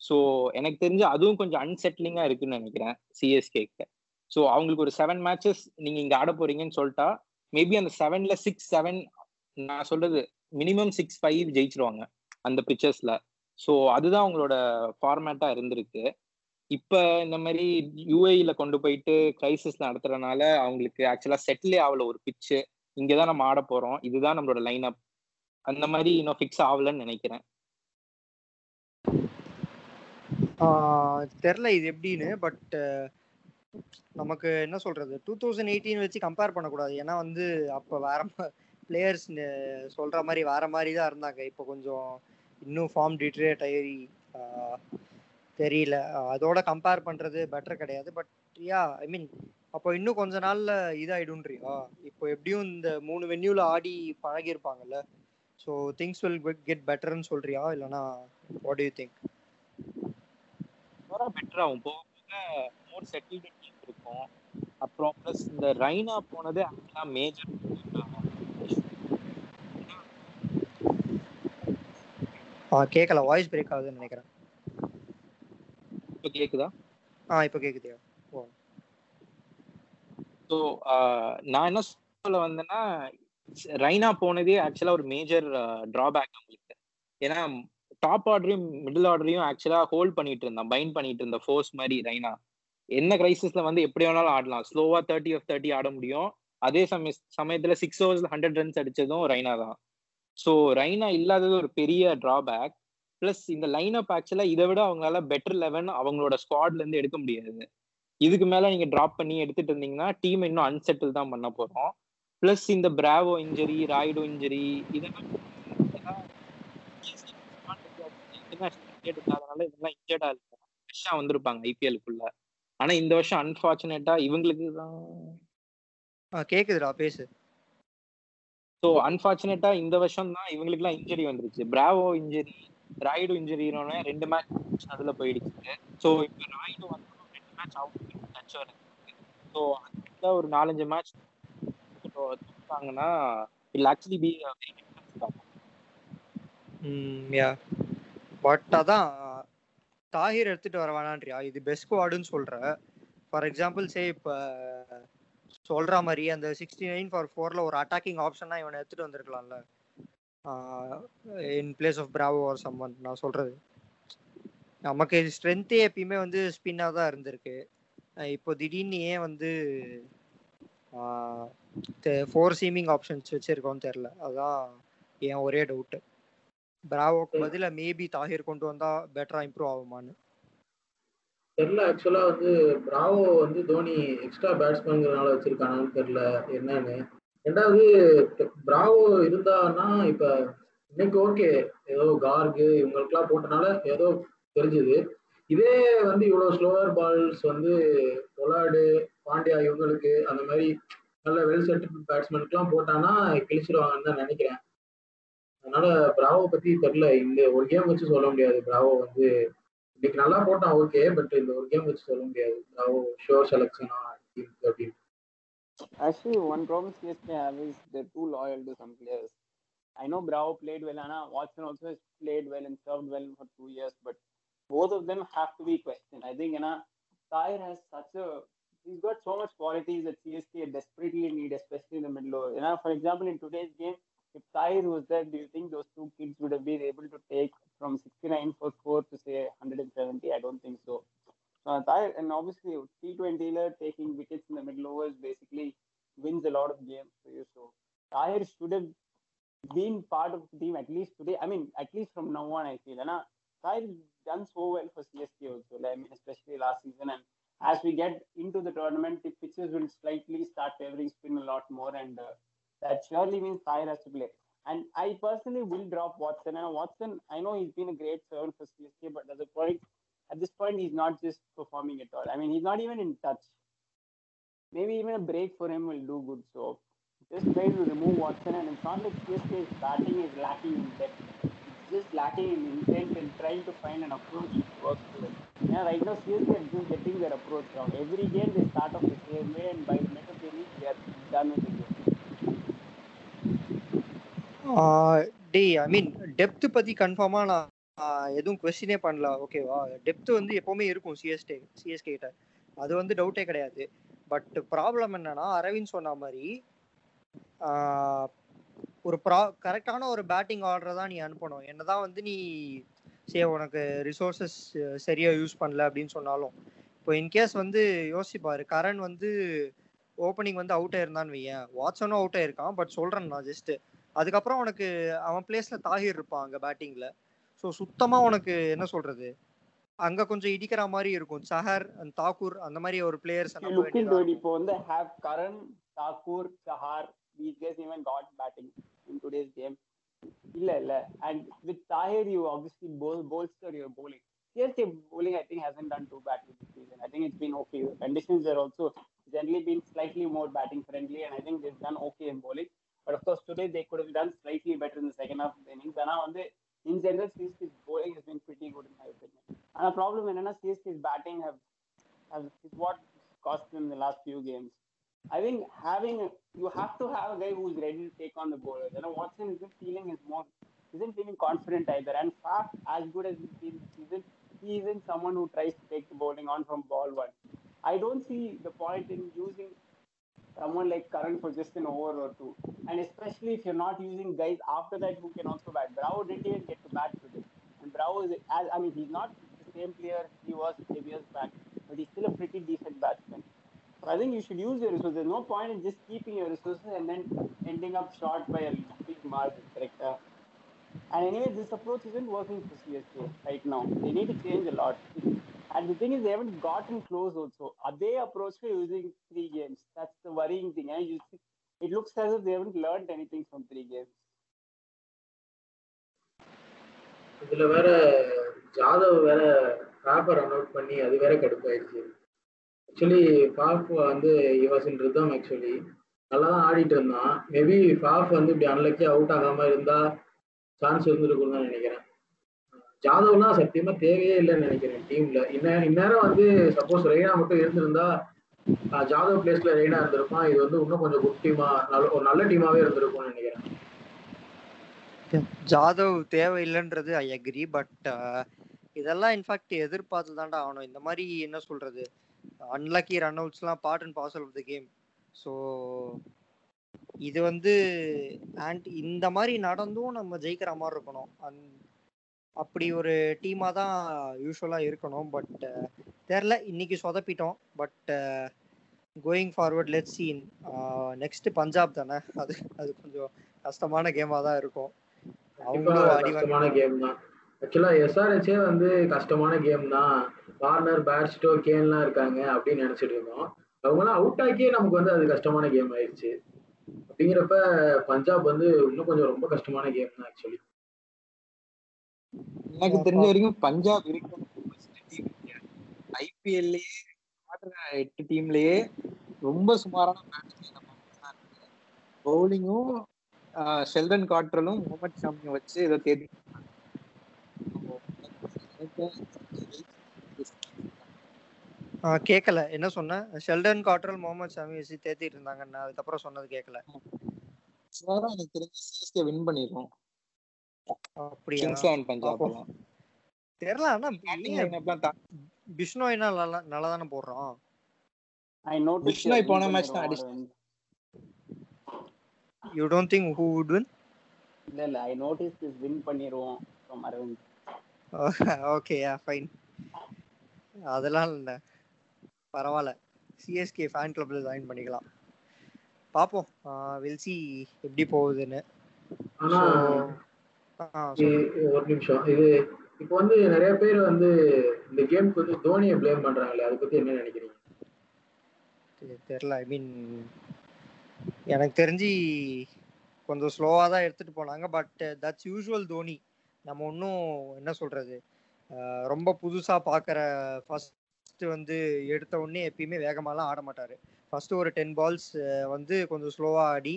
ஸோ எனக்கு தெரிஞ்சு அதுவும் கொஞ்சம் அன்செட்லிங்கா இருக்குன்னு நினைக்கிறேன் சிஎஸ்கேக்கு ஸோ அவங்களுக்கு ஒரு செவன் மேட்சஸ் நீங்க இங்க ஆட போறீங்கன்னு சொல்லிட்டா மேபி அந்த செவன்ல சிக்ஸ் செவன் நான் சொல்றது மினிமம் சிக்ஸ் ஃபைவ் ஜெயிச்சிருவாங்க அந்த பிக்சர்ஸ்ல ஸோ அதுதான் அவங்களோட ஃபார்மேட்டா இருந்திருக்கு. இப்ப இந்த மாதிரி யூஏஇல கொண்டு போயிட்டு கிரைசிஸ் நடத்துறதுனால அவங்களுக்கு ஆக்சுவலா செட்டிலே ஆகல ஒரு பிச்சு இங்கதான் நம்ம ஆட போறோம். இதுதான் நம்மளோட லைன் அப் அந்த மாதிரி இன்னும் ஃபிக்ஸ் ஆகலன்னு நினைக்கிறேன். தெரில இது எப்படின்னு பட் நமக்கு என்ன சொல்றது? டூ தௌசண்ட் எயிட்டீன் வச்சு கம்பேர் பண்ணக்கூடாது. ஏன்னா வந்து அப்போ வேற பிளேயர்ஸ் சொல்ற மாதிரி வேற மாதிரி தான் இருந்தாங்க. இப்போ கொஞ்சம் இன்னும் ஃபார்ம் டிட்ரேட் ஆகி தெரியல. அதோட கம்பேர் பண்றது பெட்டர் கிடையாது. பட் யா ஐ மீன் அப்போ இன்னும் கொஞ்ச நாள்ல இதாயிடும்ன்றியா? இப்போ எப்படியும் இந்த மூணு வென்யூல ஆடி பழகிருப்பாங்கல்ல ஸோ திங்ஸ் வில் கெட் பெட்டர்னு சொல்றியா? இல்லைனா வாட் யூ திங்க் பெட்டர் ஆகும். போக போக மோர் செட்டில்மெண்ட் இருக்கும். அப்புறம் ப்ளஸ் இந்த ரைனா போனது ஆக்சுவலாக மேஜர் ஆ கேட்கல வாய்ஸ் பிரேக் ஆகுதுன்னு நினைக்கிறேன். இப்போ கேக்குதா? ஆ இப்போ கேக்குதியா? ஓ. ஸோ நான் என்ன சொல்ல வந்தேன்னா ரைனா போனதே ஆக்சுவலா ஒரு மேஜர் டிராபேக் அவங்களுக்கு. ஏன்னா டாப் ஆர்டரையும் மிடில் ஆர்டரையும் ஆக்சுவலா ஹோல்ட் பண்ணிட்டு இருந்தான். பைண்ட் பண்ணிட்டு இருந்த ஃபோர்ஸ் மாதிரி ரைனா என்ன கிரைசிஸ்ல வந்து எப்படி வேணாலும் ஆடலாம். ஸ்லோவா தேர்ட்டி ஆஃப் தேர்ட்டி ஆட முடியும். அதே சமய சமயத்துல சிக்ஸ் ஓவர்ஸ்ல ஹண்ட்ரட் ரன்ஸ் அடிச்சதும் ரைனா தான். ஸோ ரைனா இல்லாதது ஒரு பெரிய டிராபேக் பிளஸ் இந்த லைன் அப் ஆக்சுவலா இதை விட அவங்களால பெட்டர் லெவன் அவங்களோட ஸ்குவாட்ல இருந்து எடுக்க முடியாது. இதுக்கு மேல நீங்க டிராப் பண்ணி எடுத்துட்டு இருந்தீங்கன்னா டீம் இன்னும் அன்செட்டில் தான் பண்ண போறோம். பிளஸ் இந்த பிராவோ இன்ஜரி ராய்டோ இன்ஜரி இதெல்லாம் இதெல்லாம் இன்ஜர்டா இருக்கும் ஃப்ரெஷ்ஷா வந்திருப்பாங்க ஐபிஎலுக்குள்ள ஆனா இந்த வருஷம் அன்பார்ச்சுனேட்டா இவங்களுக்கு தான். கேக்குதுடா பேசு. ஸோ அன்பார்ச்சுனேட்டா இந்த வருஷம் தான் இவங்களுக்கு எல்லாம் இன்ஜுரி வந்துருச்சு பிராவோ இன்ஜுரி ராய்டு இன்ஜரினோட ரெண்டு மேட்ச் அதுல போயிடுச்சு. ஸோ இப்போ ராய்டு வந்து ரெண்டு மேட்ச் அவுட் டச் வருது ஸோ அதுல ஒரு நாலஞ்சு மேட்ச் தோத்தாங்கன்னா இல் ஆக்சுவலி பி யா பட் அதான் தாகிர் எடுத்துட்டு வர வேணான்றியா? இது பெஸ்ட் ஸ்குவாடுன்னு சொல்ற. ஃபார் எக்ஸாம்பிள் சே இப்போ சொல்ற மாதிரி அந்த சிக்ஸ்டி நைன் ஃபார் ஃபோர்ல ஒரு அட்டாக்கிங் ஆப்ஷனா இவனை எடுத்துட்டு வந்திருக்கலாம்ல. In place of Bravo or someone நான் சொல்றது. நமக்கு ஸ்ட்ரென்த்தே எப்பயுமே வந்து ஸ்பின்னாக தான் இருந்திருக்கு. இப்போ திடீர்னு ஏன் வந்து ஃபோர் சீமிங் ஆப்ஷன்ஸ் வச்சிருக்கோன்னு தெரில அதுதான் என் ஒரே டவுட்டு பிராவோக்கு பதில மேபி தாகிர் கொண்டு வந்தா பெட்டரா இம்ப்ரூவ் ஆகுமான்னு. தெரில ஆக்சுவலாக வந்து பிராவோ வந்து தோனி எக்ஸ்ட்ரா பேட்ஸ்மேன்ங்கிறனால வச்சிருக்கானான்னு தெரில என்னன்னு. ரெண்டாவது பிராவோ இருந்தான்னா இப்போ இன்னைக்கு ஓகே ஏதோ கார்கு இவங்களுக்குலாம் போட்டனால ஏதோ தெரிஞ்சுது. இதே வந்து இவ்வளோ ஸ்லோவர் பால்ஸ் வந்து பொலாடு பாண்டியா இவங்களுக்கு அந்த மாதிரி நல்ல வெல் செட்டட் பேட்ஸ்மேனுக்குலாம் போட்டான்னா கிழிச்சிருவாங்கன்னு தான் நினைக்கிறேன். அதனால பிராவோ பற்றி தெரில இந்த ஒரு கேம் வச்சு சொல்ல முடியாது. பிராவோ வந்து இன்னைக்கு நல்லா போட்டான் ஓகே பட் இந்த ஒரு கேம் வச்சு சொல்ல முடியாது பிராவோ ஷோர் செலக்ஷனா அப்படின்னு Actually, one problem CSK have is they're too loyal to some players. I know Bravo played well, Anna Watson also has played well and served well for two years, but both of them have to be questioned. I think Anna Tyre has such a he's got so much qualities that CSK desperately need, especially in the middle over. You know, for example, in today's game, if Tyre was there, do you think those two kids would have been able to take from 69 for score to say 170? I don't think so. Uh, and obviously T20 taking wickets in the middle overs basically wins a lot of games for you. So Tyre should have been part of the team at least today. I mean, at least from now on, I feel. And uh, Tyre done so well for CSK also. I mean, especially last season. And as we get into the tournament, the pitches will slightly start favoring spin a lot more, and uh, that surely means Tyre has to play. And I personally will drop Watson. And Watson, I know he's been a great servant for CSK, but at the point, at this point, he's not just performing at all. I mean, he's not even in touch. Maybe even a break for him will do good. So just try to remove Watson, and it's not like CSK's batting is lacking in depth. It's just lacking in intent and trying to find an approach which works for. Yeah, right now CSK are just getting their approach wrong. Every game they start off the same way, and by the mid of the innings they are done with game. டேய் ஐ mean depth பத்தி கன்ஃபார்மா நான் எதுவும் கொஸ்டினே பண்ணல. ஓகேவா depth வந்து எப்பவுமே இருக்கும் சிஎஸ்டே சிஎஸ்கே கிட்ட. அது வந்து டவுட்டே கிடையாது. பட் ப்ராப்ளம் என்னன்னா அரவிந்த் சொன்ன மாதிரி ஒரு ப்ரா கரெக்டான ஒரு பேட்டிங் ஆர்டரை தான் நீ அனுப்பணும். என்னதான் வந்து நீ சே உனக்கு ரிசோர்சஸ் சரியா யூஸ் பண்ணல அப்படின்னு சொன்னாலும். இப்போ இன்கேஸ் வந்து யோசிப்பாரு. கரண் வந்து ஓப்பனிங் வந்து அவுட் ஆயிருந்தான்னு வையேன். வாட்ஸனும் அவுட் ஆயிருக்கான். பட் சொல்றேன் நான் ஜஸ்ட் அதுக்கப்புறம் உனக்கு அவன் பிளேஸ்ல தாகிர் இருப்பான் அங்க பேட்டிங்ல ஸோ சுத்தமா உனக்கு என்ன சொல்றது அங்க கொஞ்சம் இடிக்கிற மாதிரி இருக்கும் சஹர் and தாக்கூர் அந்த மாதிரி ஒரு பிளேயர்ஸ் இப்போ வந்து have Karan, Thakur, Chahar, these guys even got batting in today's game. இல்ல இல்ல and with Tahir you obviously bol bolster your bowling. CSK bowling I think hasn't done too badly this season. I think it's been okay. The conditions are also generally been slightly more batting friendly and I think they've done okay in bowling. But of course, today they could have done slightly better in the second half innings. And now, on the, in general, CSK's bowling has been pretty good in my opinion. And a problem in CSK's batting have, have is what cost them the last few games. I think having you have to have a guy who's ready to take on the bowler. You know, Watson isn't feeling his more isn't feeling confident either. And Faf, as good as he feels this season, he isn't someone who tries to take the bowling on from ball one. I don't see the point in using someone like Karan for just an over or two. And especially if you're not using guys after that who can also bat. Bravo didn't even get to bat today. And Bravo is, as, I mean, he's not the same player he was five years back, but he's still a pretty decent batsman. So I think you should use your resources. There's no point in just keeping your resources and then ending up short by a big margin, correct? Uh, and anyway, this approach isn't working for CSK right now. They need to change a lot. And the thing is, they haven't gotten close also. Are they approach for using three games? That's the worrying thing. And you see, it looks as if they haven't learned anything from three games. இதுல வேற ஜாதவ் வேற paper run out பண்ணி அது வேற கடுப்பாயிடுச்சு actually Faf வந்து was in rhythm actually நல்லா தான் ஆடிட்டு இருந்தான் மேபி ஃபாஃப் வந்து இப்படி அன்லக்கி அவுட் ஆகாம இருந்தா சான்ஸ் இருந்திருக்கும்னு தான் நினைக்கிறேன் ஜாதவ்லாம் சத்தியமா தேவையே இல்லைன்னு நினைக்கிறேன் டீம்ல இன்ன இந்நேரம் வந்து சப்போஸ் ரெய்னா மட்டும் இருந்திருந்தா ஜாதவ் பிளேஸ்ல ரெய்னா இருந்திருப்பான். இது வந்து இன்னும் கொஞ்சம் குட் டீமா நல்ல ஒரு நல்ல டீமாவே இருந்திருக்கும்னு நினைக்கிறேன். ஜாதவ் தேவையில்லைன்றது ஐ அக்ரி பட் இதெல்லாம் இன்ஃபேக்ட் எதிர்பார்த்து தான்டா ஆகணும். இந்த மாதிரி என்ன சொல்றது? Unlucky run அவுட்ஸ்லாம் part and parcel of the game so இது வந்து அண்ட் இந்த மாதிரி நடந்தும் நம்ம ஜெயிக்கிற மாதிரி இருக்கணும். அந் அப்படி ஒரு டீமாக தான் யூஸ்வலாக இருக்கணும். பட் தெரில. இன்னைக்கு சொதப்பிட்டோம். But going forward let see next Punjab தானே? அது அது கொஞ்சம் கஷ்டமான கேமாக தான் இருக்கும். அவங்களும் கஷ்டமான கேம் தான். ஆக்சுவலா எஸ்ஆர்ஹெச்சே வந்து கஷ்டமான கேம் தான். வார்னர் பேட்ஸ்டோ கேன்லாம் இருக்காங்க அப்படின்னு நினைச்சிட்டு இருந்தோம் அவங்களாம் அவுட் ஆக்கியே நமக்கு வந்து அது கஷ்டமான கேம் ஆயிடுச்சு. அப்படிங்கிறப்ப பஞ்சாப் வந்து இன்னும் கொஞ்சம் ரொம்ப கஷ்டமான கேம் தான் ஆக்சுவலி எனக்கு தெரிஞ்ச வரைக்கும் பஞ்சாப் இருக்கும் ஐபிஎல்லையே எட்டு டீம்லயே ரொம்ப சுமாரான பேட்ஸ்மேன் பவுலிங்கும் ஷெல்டன் காட்ரலும் முகமது ஷாமியும் வச்சு ஏதோ தேடி கேட்கல என்ன சொன்ன? ஷெல்டன் காட்ரல் முகமது ஷமி வச்சு தேத்திட்டு இருந்தாங்கன்னு அதுக்கப்புறம் சொன்னது கேட்கல எனக்கு தெரிஞ்சு சிஎஸ்கே வின் பண்ணிரும் அப்படியா? பஞ்சாப் தெரியல ஆனா பிஷ்னோய்னா நல்லா நல்லா தானே போடுறான் I noticed. பிஷ்னாய் போன match தான். You don't think who would win இல்ல இல்ல ஐ நோட்டீஸ் திஸ் வின் பண்ணிடுவோம் from Aravind okay ya fine அதெல்லாம் இல்லை. பரவாயில்ல. சிஎஸ்கே ஃபேன் கிளப்ல ஜாயின் பண்ணிக்கலாம். பார்ப்போம் வில் சி எப்படி போகுதுன்னு. ஒரு நிமிஷம். இது இப்போ வந்து நிறைய பேர் வந்து இந்த கேம்க்கு வந்து தோனியை ப்ளேம் பண்றாங்களே அதை பத்தி என்ன நினைக்கிறீங்க? தெரியல. ஐ மீன் எனக்கு தெரிஞ்சு கொஞ்சம் ஸ்லோவாக தான் எடுத்துட்டு போனாங்க பட் தட்ஸ் யூஷுவல் தோனி. நம்ம ஒன்றும் என்ன சொல்றது? ரொம்ப புதுசா பார்க்குற ஃபர்ஸ்ட் வந்து எடுத்த உடனே எப்பயுமே வேகமாலாம் ஆட மாட்டாரு. ஃபர்ஸ்ட் ஒரு டென் பால்ஸ் வந்து கொஞ்சம் ஸ்லோவா ஆடி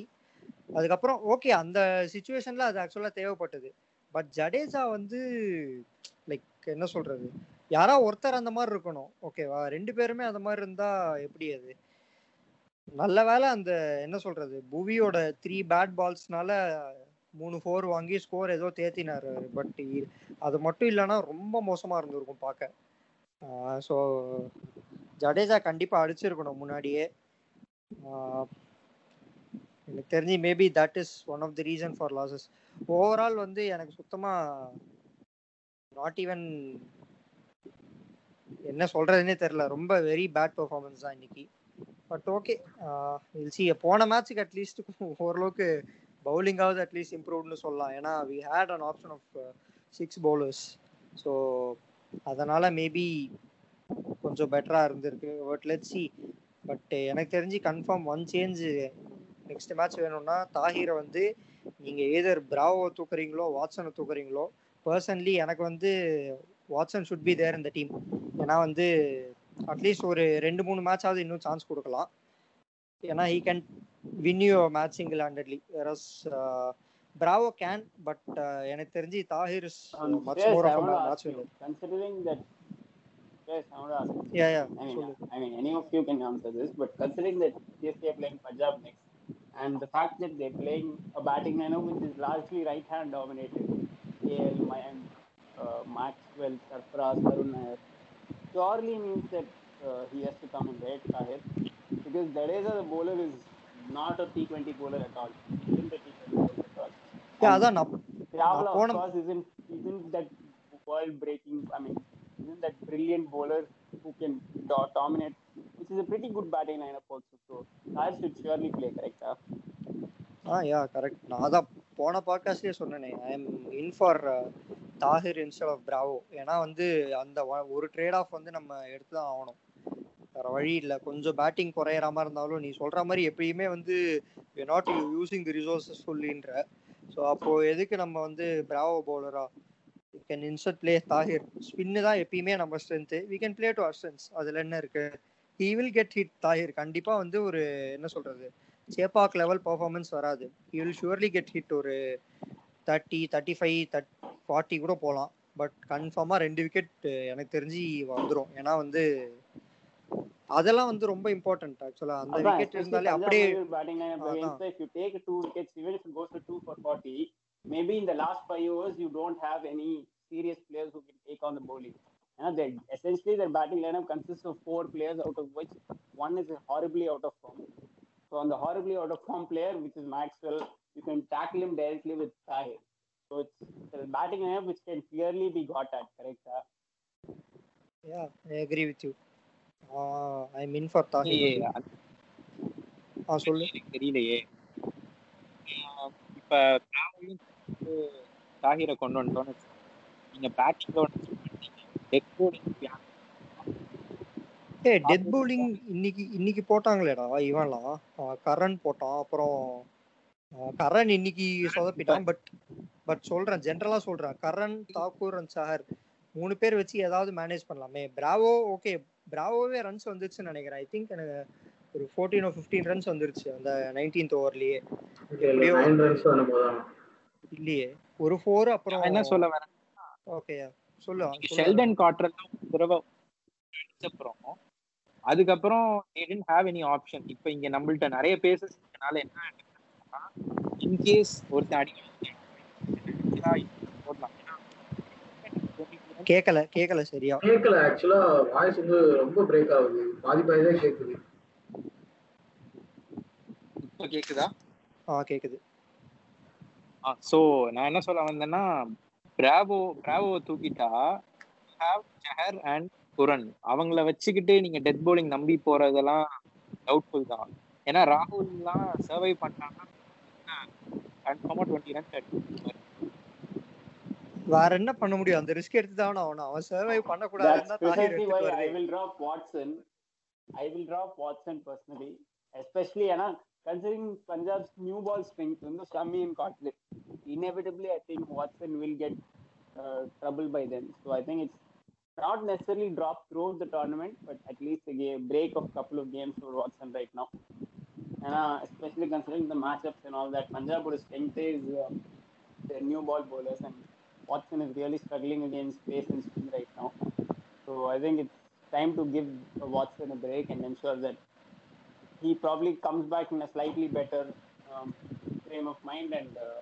அதுக்கப்புறம் ஓகே அந்த சுச்சுவேஷன்ல அது ஆக்சுவலா தேவைப்பட்டது. பட் ஜடேஜா வந்து லைக் என்ன சொல்றது? யாரா ஒருத்தர் அந்த மாதிரி இருக்கணும். ஓகேவா ரெண்டு பேருமே அந்த மாதிரி இருந்தா எப்படி அது? நல்ல வேலை அந்த என்ன சொல்றது? புவியோட த்ரீ பேட் பால்ஸ்னால மூணு ஃபோர் வாங்கி ஸ்கோர் ஏதோ தேத்தினாரு. பட் அது மட்டும் இல்லைன்னா ரொம்ப மோசமா இருந்திருக்கும் பார்க்க. ஸோ ஜடேஜா கண்டிப்பா அடிச்சிருக்கணும் முன்னாடியே. எனக்கு தெரிஞ்சு maybe that is one of the reason for losses overall வந்து எனக்கு சுத்தமா நாட் ஈவன் என்ன சொல்றதுன்னே தெரியல. ரொம்ப வெரி பேட் பர்ஃபார்மன்ஸ் தான் இன்னைக்கு. பட் ஓகே சி போன மேட்ச்சுக்கு அட்லீஸ்ட் ஓரளவுக்கு பவுலிங்காவது அட்லீஸ்ட் இம்ப்ரூவ்னு சொல்லலாம். ஏன்னா we had an option of six bowlers so அதனால மேபி கொஞ்சம் பெட்டராக இருந்திருக்கு. பட் லெட் சி பட் எனக்கு தெரிஞ்சு confirm one change next match வேணும்னா தாஹீரை வந்து நீங்க ஏதர் பிராவோ தூக்குறீங்களோ வாட்சனை தூக்குறீங்களோ பர்சனலி எனக்கு வந்து வாட்சன் ஷுட் பி தேர் இந்த டீம் ஏன்னா வந்து அட்லீஸ்ட் ஒரு ரெண்டு மூணு மேட்சாவது இன்னும் சான்ஸ் கொடுக்கலாம். ஏன்னா he can win you match single handedly whereas Bravo can but எனக்கு தெரிஞ்சு Tahir is much more of match you, considering that, yes, I want to ask. Yeah yeah I mean, I mean, any of you can answer this, but considering that CSK playing Punjab next, And the fact that they're playing a batting lineup which is largely right hand dominated, KL, Mayank, uh, Maxwell, Sarfaraz, Varun Nair, surely means that uh, he has to come in rate Sahib because Jadeja the bowler is not a T20 bowler at all. Isn't a T20 bowler at all. Yeah, that's not. Travel, of course, isn't, isn't that world breaking, I mean, isn't that brilliant bowler who can dominate, which is a pretty good batting lineup also. So, Tahir should surely play, ஆ? Yeah correct நான் அதான் போன பாட்காஸ்ட்லயே சொன்னேனே I am in for Tahir instead of Bravo ஏன்னா வந்து அந்த ஒரு ட்ரேட் ஆஃப் வந்து நம்ம எடுத்து தான் ஆகணும். வேற வழி இல்லை. கொஞ்சம் பேட்டிங் குறையிற மாதிரி இருந்தாலும் நீ சொல்ற மாதிரி எப்பயுமே வந்து நாட் யூஸிங் தி ரிசோர்ஸஸ் சொல்லின்ற ஸோ அப்போ எதுக்கு நம்ம வந்து Bravo பவுலரா we can insert play Tahir spin தான் எப்பயுமே நம்ம strength we can play to our strengths அதில் என்ன இருக்குது he will get hit Tahir கண்டிப்பா வந்து ஒரு என்ன சொல்றது சேப்பாக் லெவல் பர்ஃபார்மன்ஸ் வராது. He will surely get hit ஒரு thirty thirty five that forty கூட போகலாம் பட் கன்ஃபார்மாக ரெண்டு விக்கெட் எனக்கு தெரிஞ்சு வந்துடும் ஏன்னா வந்து அதெல்லாம் வந்து ரொம்ப இம்பார்ட்டன்ட் ஆக்சுவலா அந்த விக்கெட் இருந்தாலே அப்படியே if you take two wickets, even if it goes to two for 40, maybe in the last five overs, you don't have any serious players who can take on the bowling. You know, they essentially their batting lineup consists of four players, out of which one is horribly out of form. So on the horribly out of form player, which is Maxwell, you can tackle him directly with Tahir. So it's the batting lineup which can clearly be got at, correct? Yeah I agree with you I mean for Tahir ஏய், வந்து. அது ஆ சொல்லு தெரியலையே இப்ப டிராவலையும் தாகிரை கொண்டு வந்துட்டோம்னு வச்சுக்கோங்க. நீங்க பேட்டிங்ல டெத் போலிங் ஏ டெத் இன்னைக்கு இன்னைக்கு போட்டாங்களேடா இவன்லாம். கரண் போட்டான் அப்புறம் கரண் இன்னைக்கு சொதப்பிட்டான் பட் பட் சொல்றேன் ஜென்ரலா சொல்றேன். கரண் தாக்கூர் அண்ட் சஹர் மூணு பேர் வச்சு ஏதாவது மேனேஜ் பண்ணலாமே. பிராவோ ஓகே பிராவோவே ரன்ஸ் வந்துருச்சுன்னு நினைக்கிறேன். ஐ திங்க் எனக்கு ஒரு ஃபோர்டீன் ஃபிஃப்டீன் ரன்ஸ் வந்துருச்சு அந்த நைன்டீன்த் ஓவர்லயே இல்லையே ஒரு ஃபோர் அப்புறம் என்ன சொல்ல வரேன்? ஓகே சொல்லு. ஷெல்டன் காட்ரல் தடவை அப்புறம் அதுக்கப்புறம் have any option. இப்போ இங்க நம்மள்ட்ட நிறைய பேசஸ் இருக்கனால என்ன இன்கேஸ் ஒருத்தன் அடிக்கலாம் போடலாம் கேட்கல கேட்கல சரியா. கேட்கல ஆக்சுவலா வாய்ஸ் வந்து ரொம்ப பிரேக் ஆகுது. பாதி பாதி தான் கேக்குது. இப்போ கேக்குதா? ஆ கேக்குது. ஸோ நான் என்ன சொல்ல வந்தேன்னா பிராவோ பிராவோவை தூக்கிட்டா ஹாவ் ஜஹர் அண்ட் குரன் அவங்கள வச்சுக்கிட்டு நீங்க டெத் bowling நம்பி போறதெல்லாம் டவுட்ஃபுல் தான். ஏன்னா ராகுல்லாம் சர்வை பண்ணாங்கன்னா கன்ஃபார்மா டுவெண்ட்டி ரன்ஸ் அடிப்பாரு வேற என்ன பண்ண முடியும்? அந்த ரிஸ்க் எடுத்து தான் ஆகணும். அவன் சர்வை பண்ணக்கூடாதுன்னு That's தான் தாஹிர் precisely எடுத்துட்டு why I வருது will drop Watson. I considering Punjab's new ball strength in the Shami and Kotler. Inevitably, I think Watson will get uh, trouble by then. So I think it's not necessarily drop throughout the tournament, but at least a break of couple of games for Watson right now. And uh, especially considering the matchups and all that, Punjab would strength is uh, their new ball bowlers and Watson is really struggling against pace and spin right now. So I think it's time to give Watson a break and ensure that he probably comes back in a slightly better um, frame of mind and uh,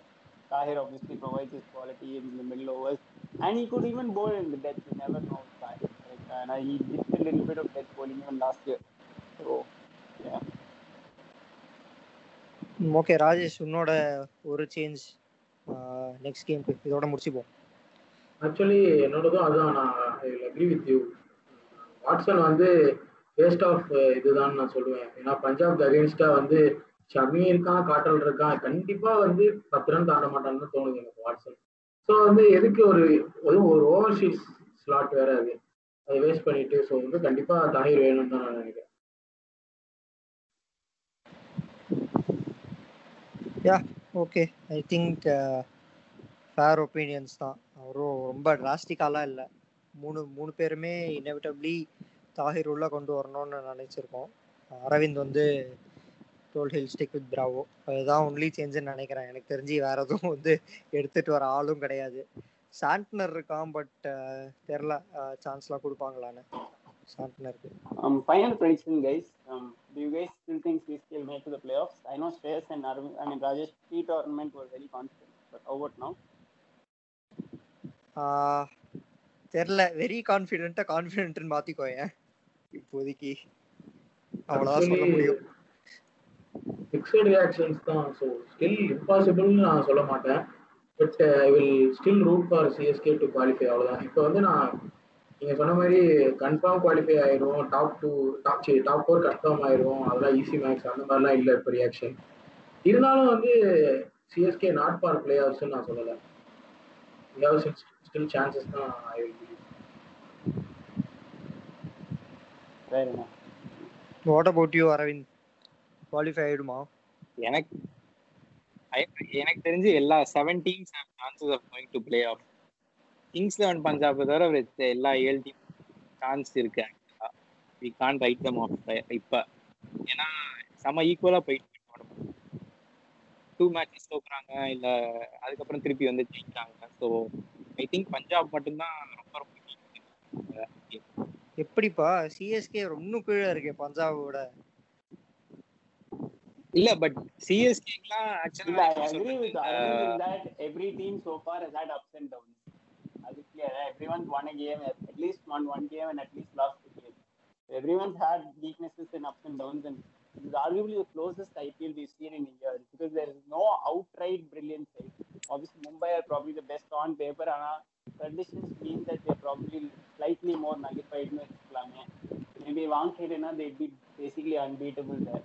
Tahir obviously provides his quality in the middle overs and he could even bowl in the death you never know Tahir like, and uh, he did a little bit of death bowling even last year so yeah okay Rajesh உன்னோட ஒரு change next கேம்க்கு இதோட முடிச்சுப்போம் actually என்னோடதும் அதுதான் நான் agree with you Watson வந்து waste of uh, இதுதான் நான் சொல்லுவேன். ஏன்னா பஞ்சாப் அகேன்ஸ்டா வந்து ஷமி இருக்கான் காட்டல் இருக்கான் கண்டிப்பா வந்து பத்து ரன் தாண்ட மாட்டான்னு தோணுது எனக்கு வாட்ஸ்அப் ஸோ வந்து எதுக்கு ஒரு அதுவும் ஒரு ஓவர்சீஸ் ஸ்லாட் வேற அது? அதை வேஸ்ட் பண்ணிட்டு ஸோ வந்து கண்டிப்பா தாயிர் வேணும்னு தான் நான் நினைக்கிறேன். Yeah okay I think fair opinions தான். அவரும் ரொம்ப டிராஸ்டிக்காலாம் இல்லை. மூணு மூணு பேருமே இனவிட்டபிளி தாகிர் உள்ள கொண்டு வரணும்னு நினைச்சிருக்கோம். அரவிந்த் வந்து டோல் ஹில் ஸ்டிக் வித் பிராவோ அதுதான் ஒன்லி சேஞ்சுன்னு நினைக்கிறேன். எனக்கு தெரிஞ்சு வேற எதுவும் வந்து எடுத்துட்டு வர ஆளும் கிடையாது. சாண்ட்னர் இருக்கான் பட் தெரில சான்ஸ்லாம் கொடுப்பாங்களான்னு. சாண்ட்னருக்கு prediction, guys. Um, do you guys still think CSK will make the playoffs? I know Shreyas and Arvind, I mean Rajesh pre-tournament were very confident, but how about now? தெரில very கான்ஃபிடென்ட்டா கான்ஃபிடென்ட்னு மாத்திக்கோயேன். இப்போதைக்கு அவ்வளோதான் சொல்ல முடியும். மிக்சட் ரியாக்ஷன்ஸ் தான். So still இம்பாசிபிள்னு நான் சொல்ல மாட்டேன். But I will still root for CSK to qualify அவ்வளோதான் இப்போ வந்து நான் நீங்கள் சொன்ன மாதிரி கன்ஃபார்ம் குவாலிஃபை ஆயிரும். டாப் டூ டாப் சி டாப் ஃபோர் கன்ஃபார்ம் ஆயிரும். அதெல்லாம் ஈஸி மேக்ஸ் அந்த மாதிரிலாம் இல்லை இப்போ ரியாக்ஷன் இருந்தாலும் வந்து சிஎஸ்கே நாட் ஃபார் பிளே ஆஃப்ஸ்னு நான் சொல்லலை. ஸ்டில் சான்சஸ் தான் I will Enough. What about you Aravind? Qualify ஆயிடுமா? எனக்கு எனக்கு தெரிஞ்சு எல்லா seven teams have chances of going to play off Kings Eleven Punjab தவிர with எல்லா ஏழு டீம் சான்ஸ் இருக்கு ஆக்சுவலா we can write them off இப்ப. ஏன்னா செம ஈக்குவலா போயிட்டு டூ மேட்சஸ் தோக்குறாங்க இல்ல அதுக்கப்புறம் திருப்பி வந்து ஜெயிக்கிறாங்க. ஸோ ஐ திங்க் பஞ்சாப் மட்டும்தான் ரொம்ப ரொம்ப. எப்படிப்பா சிஎஸ்கே இன்னும் கீழே இருக்கே பஞ்சாபோட இல்ல பட் சிஎஸ்கேலாம் ஆக்சுவலா that every team so far has had ups and downs. As it's clear, eh? everyone's won a game, at at least won one game and at least lost a game. Everyone's had weaknesses and ups and downs, and this is arguably the closest IPL we've seen in years because Obviously, Mumbai are probably the best on paper, and conditions mean that they're probably slightly more nullified. Islam, eh? Maybe Wankhede, they'd be basically unbeatable there.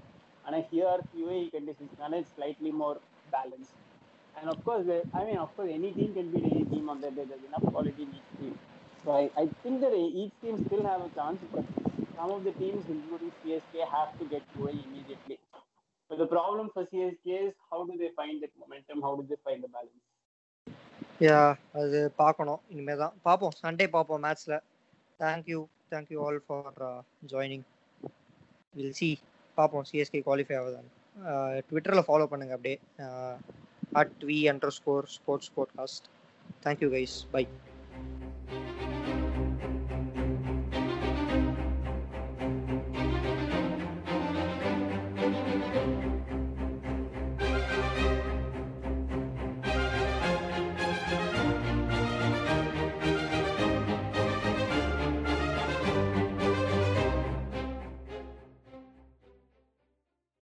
And here, UAE conditions, it's slightly more balanced. And of course, I mean, of course, any team can beat any team on that day. There's enough quality in each team. So I, I think that each team still have a chance, but some of the teams, including CSK, have to get UAE immediately. The problem for CSK is how do they find that momentum? How do they find the balance? Yeah அது பார்க்கணும். இனிமே தான் பார்ப்போம் Sunday பார்ப்போம் மேட்ச்ல thank you all for joining will see பார்ப்போம். CSK qualify ஆகுதான்னு. Uh, ட்விட்டரில் ஃபாலோ பண்ணுங்க அப்படியே. At we under score sports podcast thank you guys bye